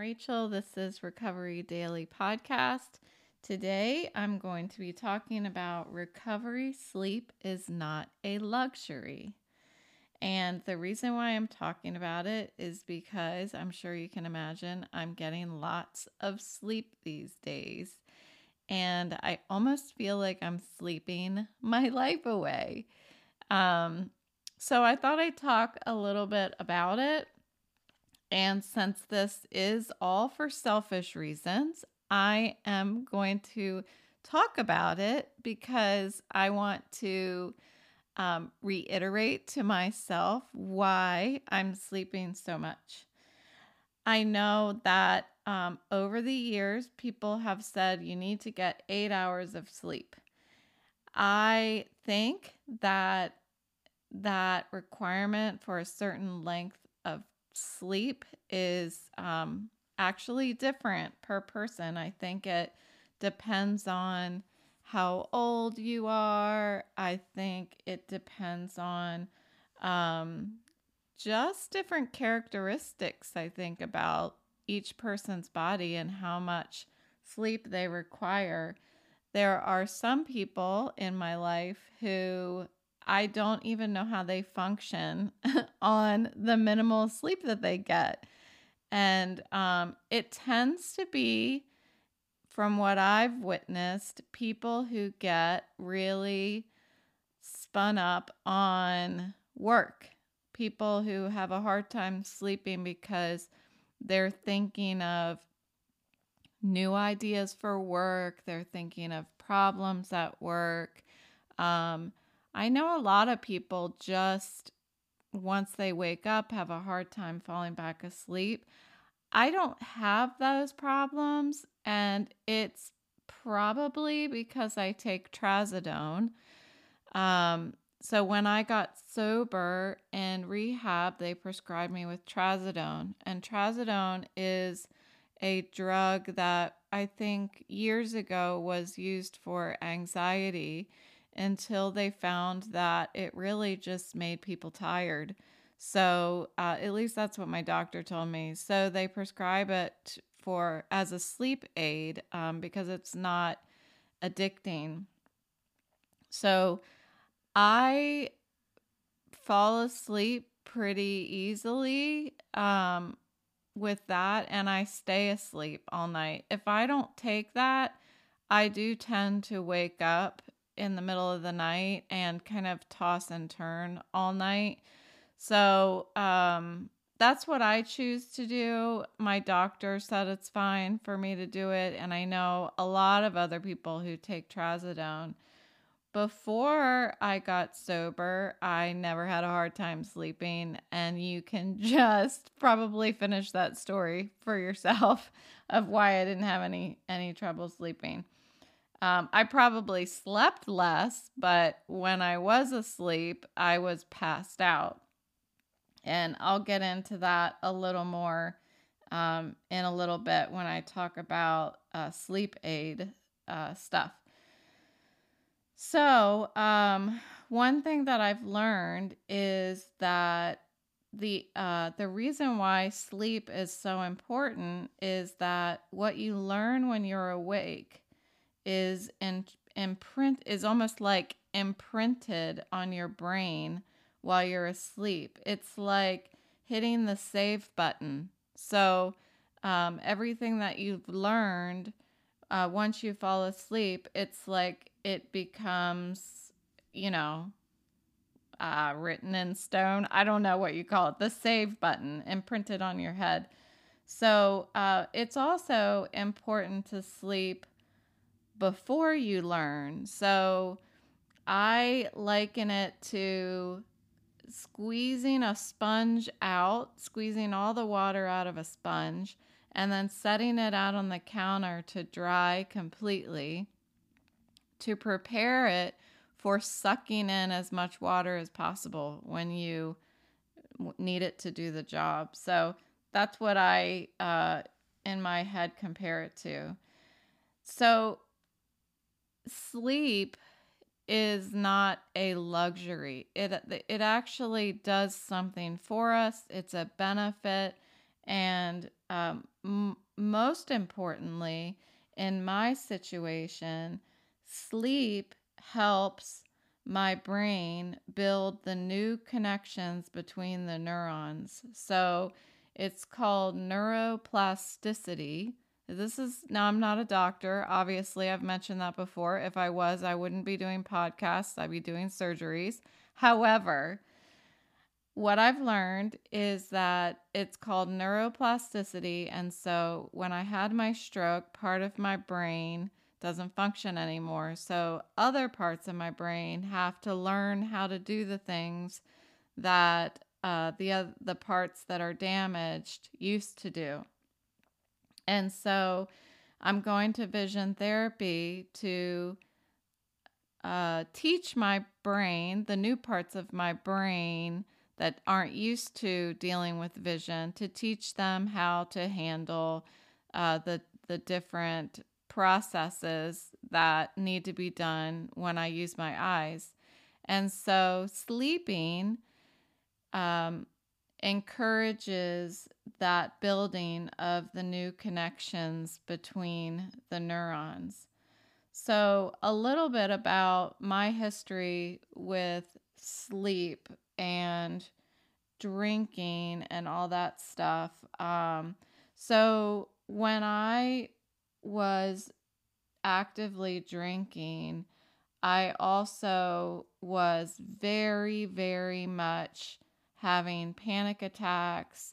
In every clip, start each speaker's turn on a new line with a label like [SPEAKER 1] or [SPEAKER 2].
[SPEAKER 1] Rachel. This is Recovery Daily Podcast. Today I'm going to be talking about recovery sleep is not a luxury. And the reason why I'm talking about it is because I'm sure you can imagine I'm getting lots of sleep these days. And I almost feel like I'm sleeping my life away. Um, so I thought I'd talk a little bit about it. And since this is all for selfish reasons, I am going to talk about it because I want to um, reiterate to myself why I'm sleeping so much. I know that um, over the years, people have said you need to get eight hours of sleep. I think that that requirement for a certain length sleep is um, actually different per person. I think it depends on how old you are. I think it depends on um, just different characteristics, I think, about each person's body and how much sleep they require. There are some people in my life who I don't even know how they function on the minimal sleep that they get. And um, it tends to be, from what I've witnessed, people who get really spun up on work, people who have a hard time sleeping because they're thinking of new ideas for work, they're thinking of problems at work. Um, I know a lot of people just once they wake up have a hard time falling back asleep. I don't have those problems, and it's probably because I take trazodone. Um, so when I got sober in rehab, they prescribed me with trazodone, and trazodone is a drug that I think years ago was used for anxiety until they found that it really just made people tired. So, uh, at least that's what my doctor told me. So, they prescribe it for as a sleep aid um, because it's not addicting. So, I fall asleep pretty easily um, with that, and I stay asleep all night. If I don't take that, I do tend to wake up in the middle of the night and kind of toss and turn all night. So, um, that's what I choose to do. My doctor said it's fine for me to do it. And I know a lot of other people who take trazodone. Before I got sober, I never had a hard time sleeping. And you can just probably finish that story for yourself of why I didn't have any any trouble sleeping. Um, I probably slept less, but when I was asleep, I was passed out. And I'll get into that a little more um, in a little bit when I talk about uh, sleep aid uh, stuff. So, um, one thing that I've learned is that the uh, the reason why sleep is so important is that what you learn when you're awake is in, imprint is almost like imprinted on your brain while you're asleep. It's like hitting the save button. So um, everything that you've learned uh, once you fall asleep, it's like it becomes, you know, uh, written in stone. I don't know what you call it. The save button imprinted on your head. So uh, it's also important to sleep before you learn. So I liken it to squeezing a sponge out, squeezing all the water out of a sponge, and then setting it out on the counter to dry completely to prepare it for sucking in as much water as possible when you need it to do the job. So that's what I, uh, in my head, compare it to. So sleep is not a luxury. It it actually does something for us. It's a benefit, and um, m- most importantly, in my situation, sleep helps my brain build the new connections between the neurons. So it's called neuroplasticity. This is now, I'm not a doctor. Obviously, I've mentioned that before. If I was, I wouldn't be doing podcasts, I'd be doing surgeries. However, what I've learned is that it's called neuroplasticity. And so when I had my stroke, part of my brain doesn't function anymore. So other parts of my brain have to learn how to do the things that uh, the uh, the parts that are damaged used to do. And so I'm going to vision therapy to uh, teach my brain, the new parts of my brain that aren't used to dealing with vision, to teach them how to handle uh, the the different processes that need to be done when I use my eyes. And so sleeping um, encourages that building of the new connections between the neurons. So, a little bit about my history with sleep and drinking and all that stuff. Um, so, when I was actively drinking, I also was very, very much having panic attacks,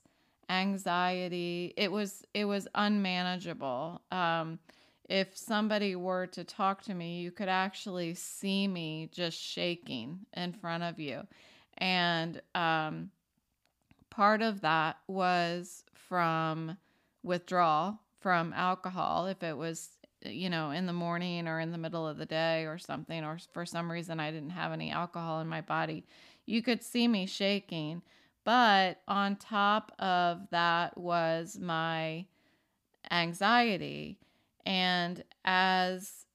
[SPEAKER 1] anxiety. It was it was unmanageable. Um, if somebody were to talk to me, you could actually see me just shaking in front of you, and um, part of that was from withdrawal from alcohol if it was you know in the morning or in the middle of the day or something or for some reason I didn't have any alcohol in my body you could see me shaking but on top of that was my anxiety and as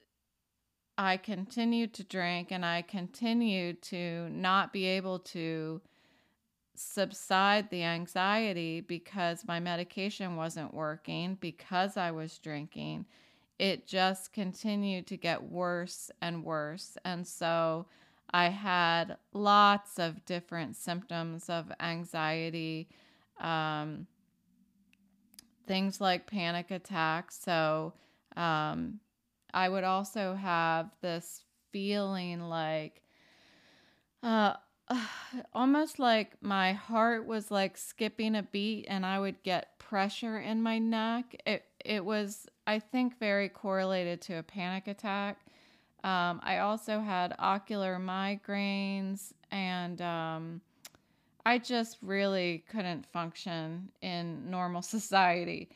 [SPEAKER 1] I continued to drink and I continued to not be able to subside the anxiety because my medication wasn't working, because I was drinking, it just continued to get worse and worse. And so I had lots of different symptoms of anxiety, um, things like panic attacks. So um, I would also have this feeling like, uh, almost like my heart was like skipping a beat and I would get pressure in my neck. It it was I think very correlated to a panic attack. Um, I also had ocular migraines and um, I just really couldn't function in normal society.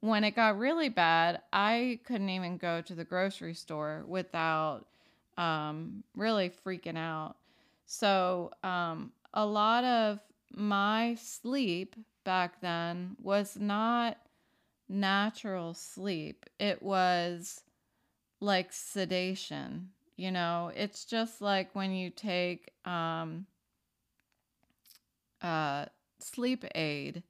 [SPEAKER 1] When it got really bad, I couldn't even go to the grocery store without um, really freaking out. So, um, a lot of my sleep back then was not natural sleep. It was like sedation. You know, it's just like when you take um, uh, sleep aid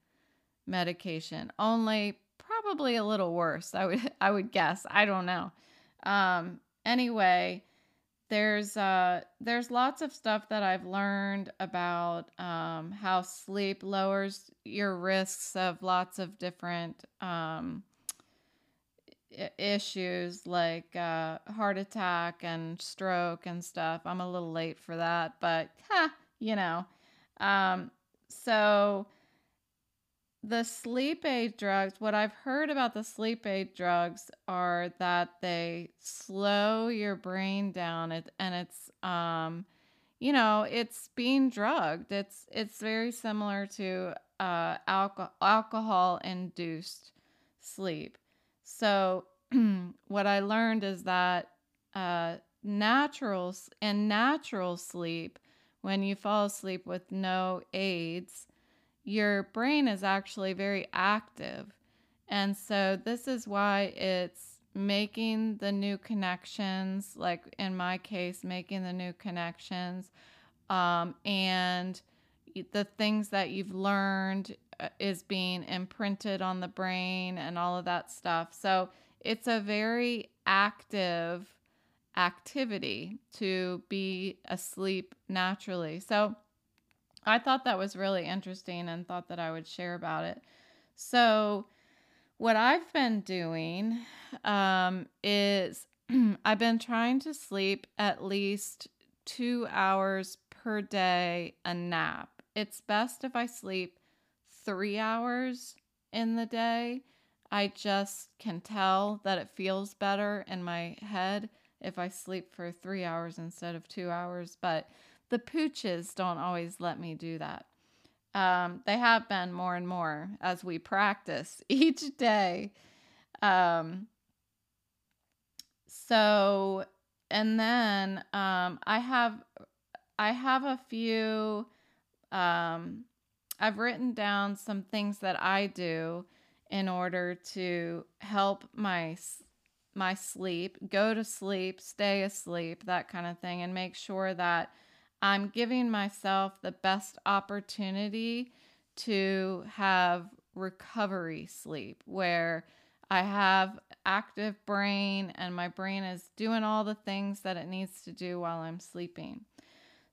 [SPEAKER 1] medication, only probably a little worse. I would I would guess. I don't know. Um, anyway, there's uh there's lots of stuff that I've learned about um, how sleep lowers your risks of lots of different um, issues like uh, heart attack and stroke and stuff. I'm a little late for that, but huh, you know. Um, so the sleep aid drugs, what I've heard about the sleep aid drugs are that they slow your brain down it, and it's um you know, it's being drugged. It's it's very similar to uh alcohol alcohol induced sleep. So what I learned is that uh naturals and natural sleep when you fall asleep with no aids your brain is actually very active. And so this is why it's making the new connections, like in my case, making the new connections, um, and the things that you've learned is being imprinted on the brain and all of that stuff. So it's a very active activity to be asleep naturally. So I thought that was really interesting and thought that I would share about it. So, what I've been doing um, is I've been trying to sleep at least two hours per day a nap. It's best if I sleep three hours in the day. I just can tell that it feels better in my head if I sleep for three hours instead of two hours. But the pooches don't always let me do that. Um, they have been more and more as we practice each day. Um, so, and then um, I have I have a few. Um, I've written down some things that I do in order to help my my sleep, go to sleep, stay asleep, that kind of thing, and make sure that I'm giving myself the best opportunity to have recovery sleep where I have active brain and my brain is doing all the things that it needs to do while I'm sleeping.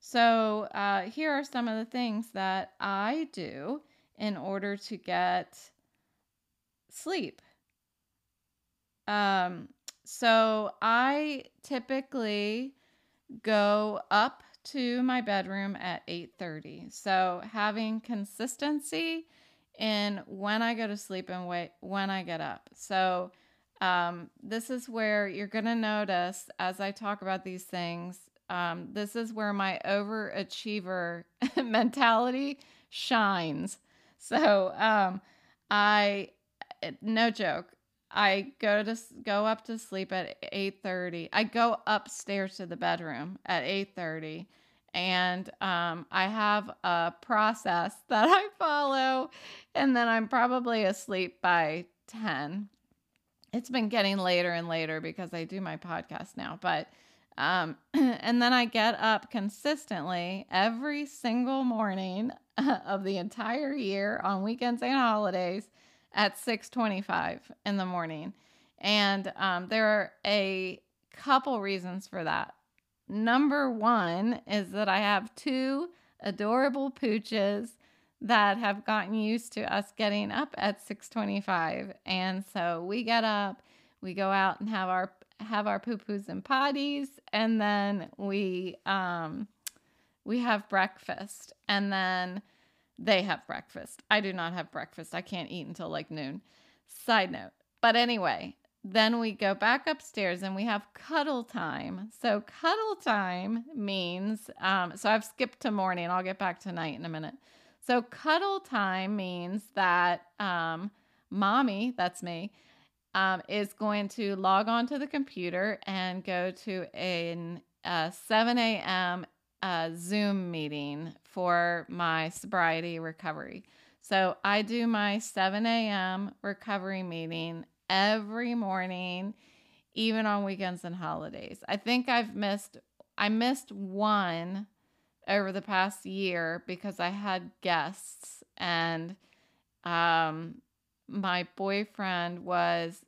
[SPEAKER 1] So, uh, here are some of the things that I do in order to get sleep. Um, so, I typically go up to my bedroom at 8:30. So, having consistency in when I go to sleep and wait when I get up. So, um, this is where you're going to notice as I talk about these things um, this is where my overachiever mentality shines. So um, I, no joke, I go to go up to sleep at 8:30. I go upstairs to the bedroom at 8:30 and um, I have a process that I follow and then I'm probably asleep by 10. It's been getting later and later because I do my podcast now, but um, and then I get up consistently every single morning of the entire year on weekends and holidays at 6:25 in the morning. And um, there are a couple reasons for that. Number one is that I have two adorable pooches that have gotten used to us getting up at 6:25 and so we get up we go out and have our have our poo poos and potties, and then we um, we have breakfast, and then they have breakfast. I do not have breakfast. I can't eat until like noon. Side note. But anyway, then we go back upstairs and we have cuddle time. So cuddle time means um, so I've skipped to morning. I'll get back to night in a minute. So cuddle time means that um, mommy, that's me, um, is going to log on to the computer and go to a, a 7 a.m. Uh, Zoom meeting for my sobriety recovery. So I do my 7 a.m. recovery meeting every morning, even on weekends and holidays. I think I've missed, I missed one over the past year because I had guests and um, my boyfriend was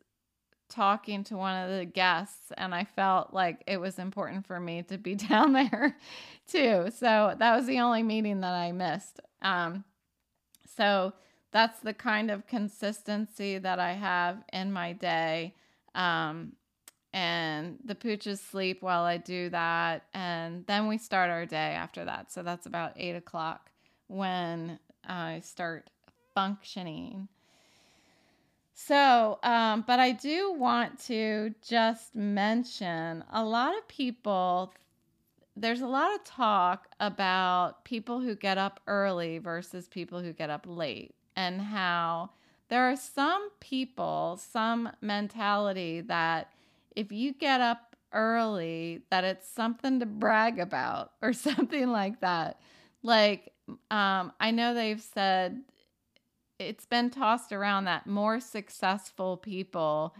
[SPEAKER 1] talking to one of the guests and I felt like it was important for me to be down there too. So that was the only meeting that I missed. Um, so that's the kind of consistency that I have in my day. Um, and the pooches sleep while I do that. And then we start our day after that. So that's about eight o'clock when I start functioning. So, um, but I do want to just mention a lot of people, there's a lot of talk about people who get up early versus people who get up late, and how there are some people, some mentality that if you get up early, that it's something to brag about or something like that. Like, um, I know they've said it's been tossed around that more successful people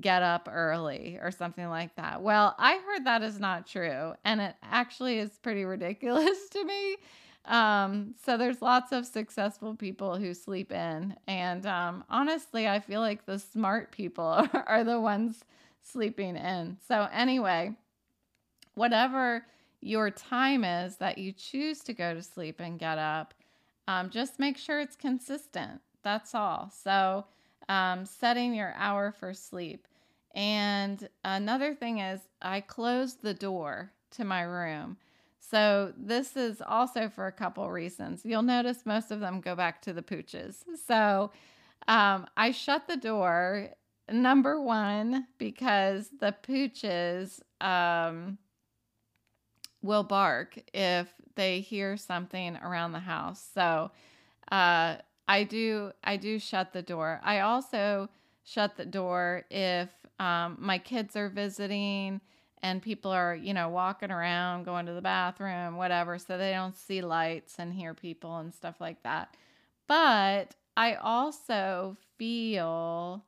[SPEAKER 1] get up early or something like that. Well, I heard that is not true, and it actually is pretty ridiculous to me. Um, so there's lots of successful people who sleep in. And um, honestly, I feel like the smart people are the ones sleeping in. So, anyway, whatever your time is that you choose to go to sleep and get up, um, just make sure it's consistent. That's all. So, um, setting your hour for sleep. And another thing is, I close the door to my room. So, this is also for a couple reasons. You'll notice most of them go back to the pooches. So, um, I shut the door, number one, because the pooches um, will bark if they hear something around the house. So, uh, I do I do shut the door. I also shut the door if um, my kids are visiting and people are, you know, walking around, going to the bathroom, whatever, so they don't see lights and hear people and stuff like that. But I also feel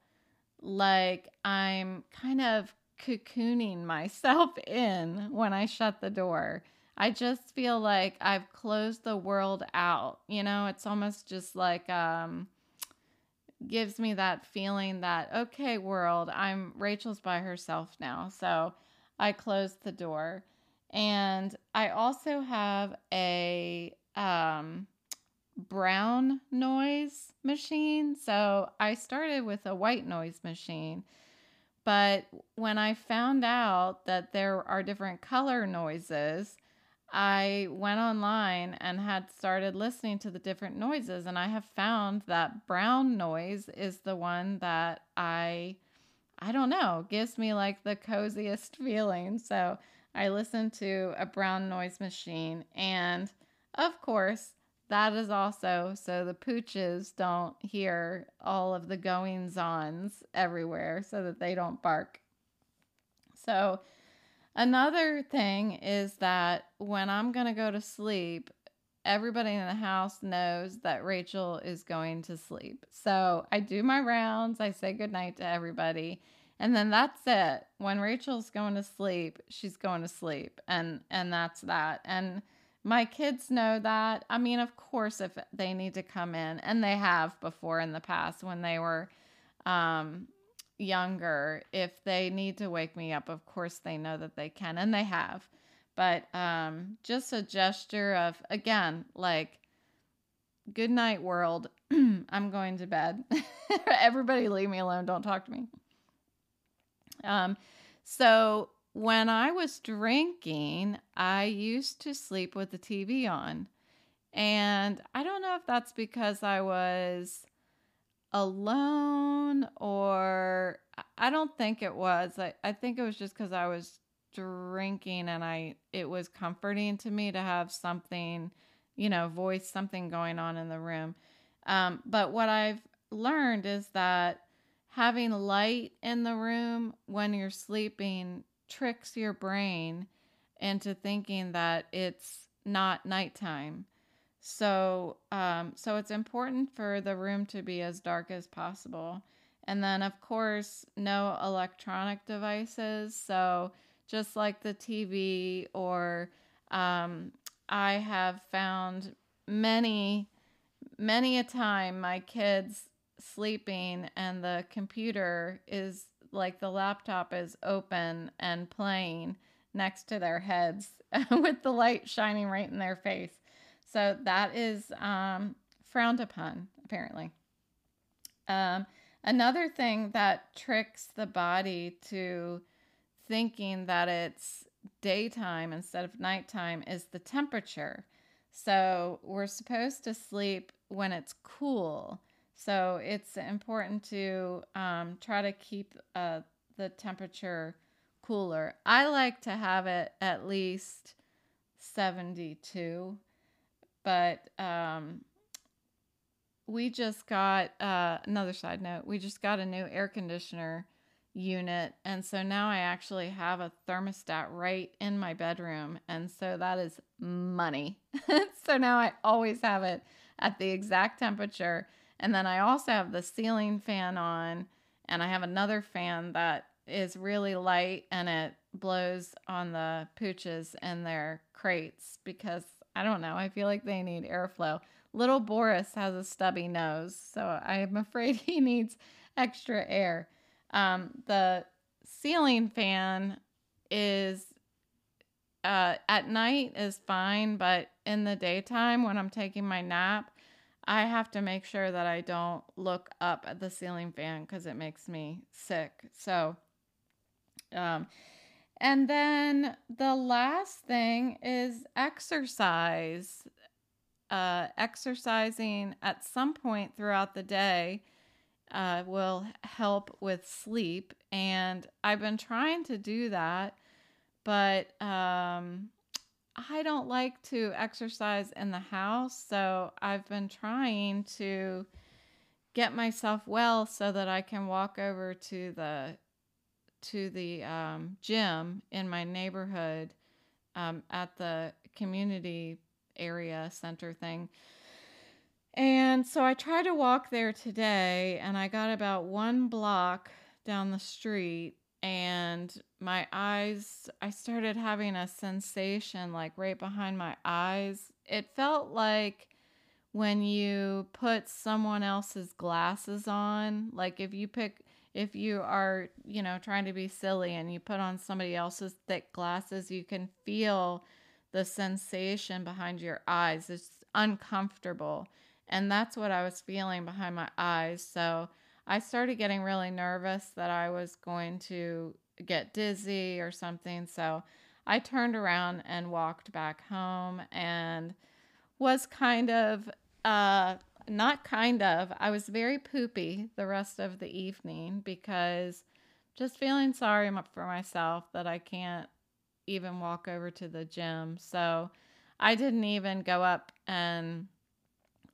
[SPEAKER 1] like I'm kind of cocooning myself in when I shut the door. I just feel like I've closed the world out. You know, it's almost just like um gives me that feeling that okay, world, I'm Rachel's by herself now. So I closed the door. And I also have a um brown noise machine. So I started with a white noise machine. But when I found out that there are different color noises, I went online and had started listening to the different noises, and I have found that brown noise is the one that I, I don't know, gives me like the coziest feeling. So I listened to a brown noise machine, and of course, that is also so the pooches don't hear all of the goings ons everywhere so that they don't bark. So, Another thing is that when I'm going to go to sleep, everybody in the house knows that Rachel is going to sleep. So I do my rounds, I say goodnight to everybody, and then that's it. When Rachel's going to sleep, she's going to sleep. And and that's that. And my kids know that. I mean, of course if they need to come in, and they have before in the past when they were um younger, if they need to wake me up, of course they know that they can, and they have. But um, just a gesture of, again, like, good night, world. I'm going to bed. Everybody leave me alone. Don't talk to me. Um, so when I was drinking, I used to sleep with the TV on. And I don't know if that's because I was alone or I don't think it was. I, I think it was just because I was drinking and I it was comforting to me to have something, you know, voice something going on in the room. Um, but what I've learned is that having light in the room when you're sleeping tricks your brain into thinking that it's not nighttime. So, um, so it's important for the room to be as dark as possible. And then, of course, no electronic devices. So, just like the TV, or um, I have found many, many a time my kids sleeping and the computer is like the laptop is open and playing next to their heads with the light shining right in their face. So that is um, frowned upon, apparently. Um, another thing that tricks the body to thinking that it's daytime instead of nighttime is the temperature. So we're supposed to sleep when it's cool. So it's important to um, try to keep uh, the temperature cooler. I like to have it at least 72 but um, we just got uh, another side note. We just got a new air conditioner unit, and so now I actually have a thermostat right in my bedroom, and so that is money. so now I always have it at the exact temperature, and then I also have the ceiling fan on, and I have another fan that is really light and it blows on the pooches and their crates because I don't know. I feel like they need airflow. Little Boris has a stubby nose, so I'm afraid he needs extra air. Um, the ceiling fan is uh, at night is fine, but in the daytime when I'm taking my nap, I have to make sure that I don't look up at the ceiling fan because it makes me sick. So, um, and then the last thing is exercise. Uh, exercising at some point throughout the day uh, will help with sleep. And I've been trying to do that, but um, I don't like to exercise in the house. So I've been trying to get myself well so that I can walk over to the to the um, gym in my neighborhood um, at the community area center thing. And so I tried to walk there today and I got about one block down the street and my eyes, I started having a sensation like right behind my eyes. It felt like when you put someone else's glasses on, like if you pick if you are, you know, trying to be silly and you put on somebody else's thick glasses, you can feel the sensation behind your eyes. It's uncomfortable. And that's what I was feeling behind my eyes. So I started getting really nervous that I was going to get dizzy or something. So I turned around and walked back home and was kind of uh, not kind of. I was very poopy the rest of the evening because just feeling sorry for myself that I can't even walk over to the gym. So I didn't even go up and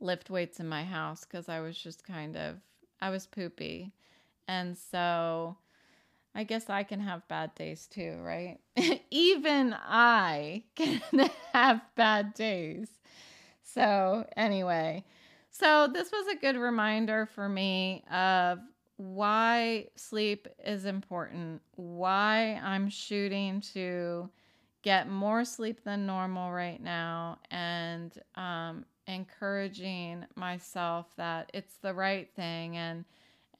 [SPEAKER 1] lift weights in my house because I was just kind of, I was poopy. And so I guess I can have bad days too, right? even I can have bad days. So, anyway, so, this was a good reminder for me of why sleep is important, why I'm shooting to get more sleep than normal right now, and um, encouraging myself that it's the right thing. And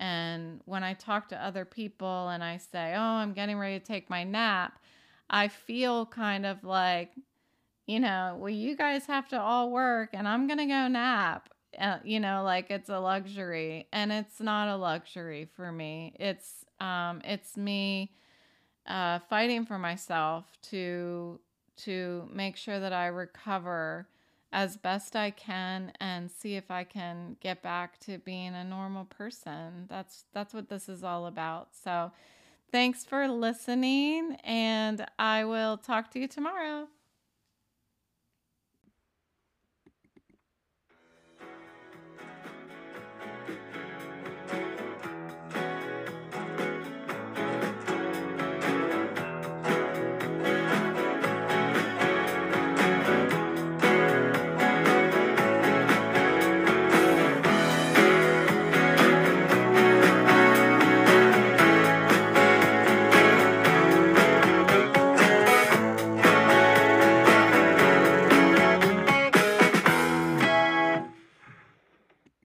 [SPEAKER 1] and when I talk to other people and I say, "Oh, I'm getting ready to take my nap," I feel kind of like, you know, well, you guys have to all work, and I'm gonna go nap uh, you know like it's a luxury and it's not a luxury for me it's um it's me uh fighting for myself to to make sure that I recover as best I can and see if I can get back to being a normal person. That's that's what this is all about. So, thanks for listening and I will talk to you tomorrow.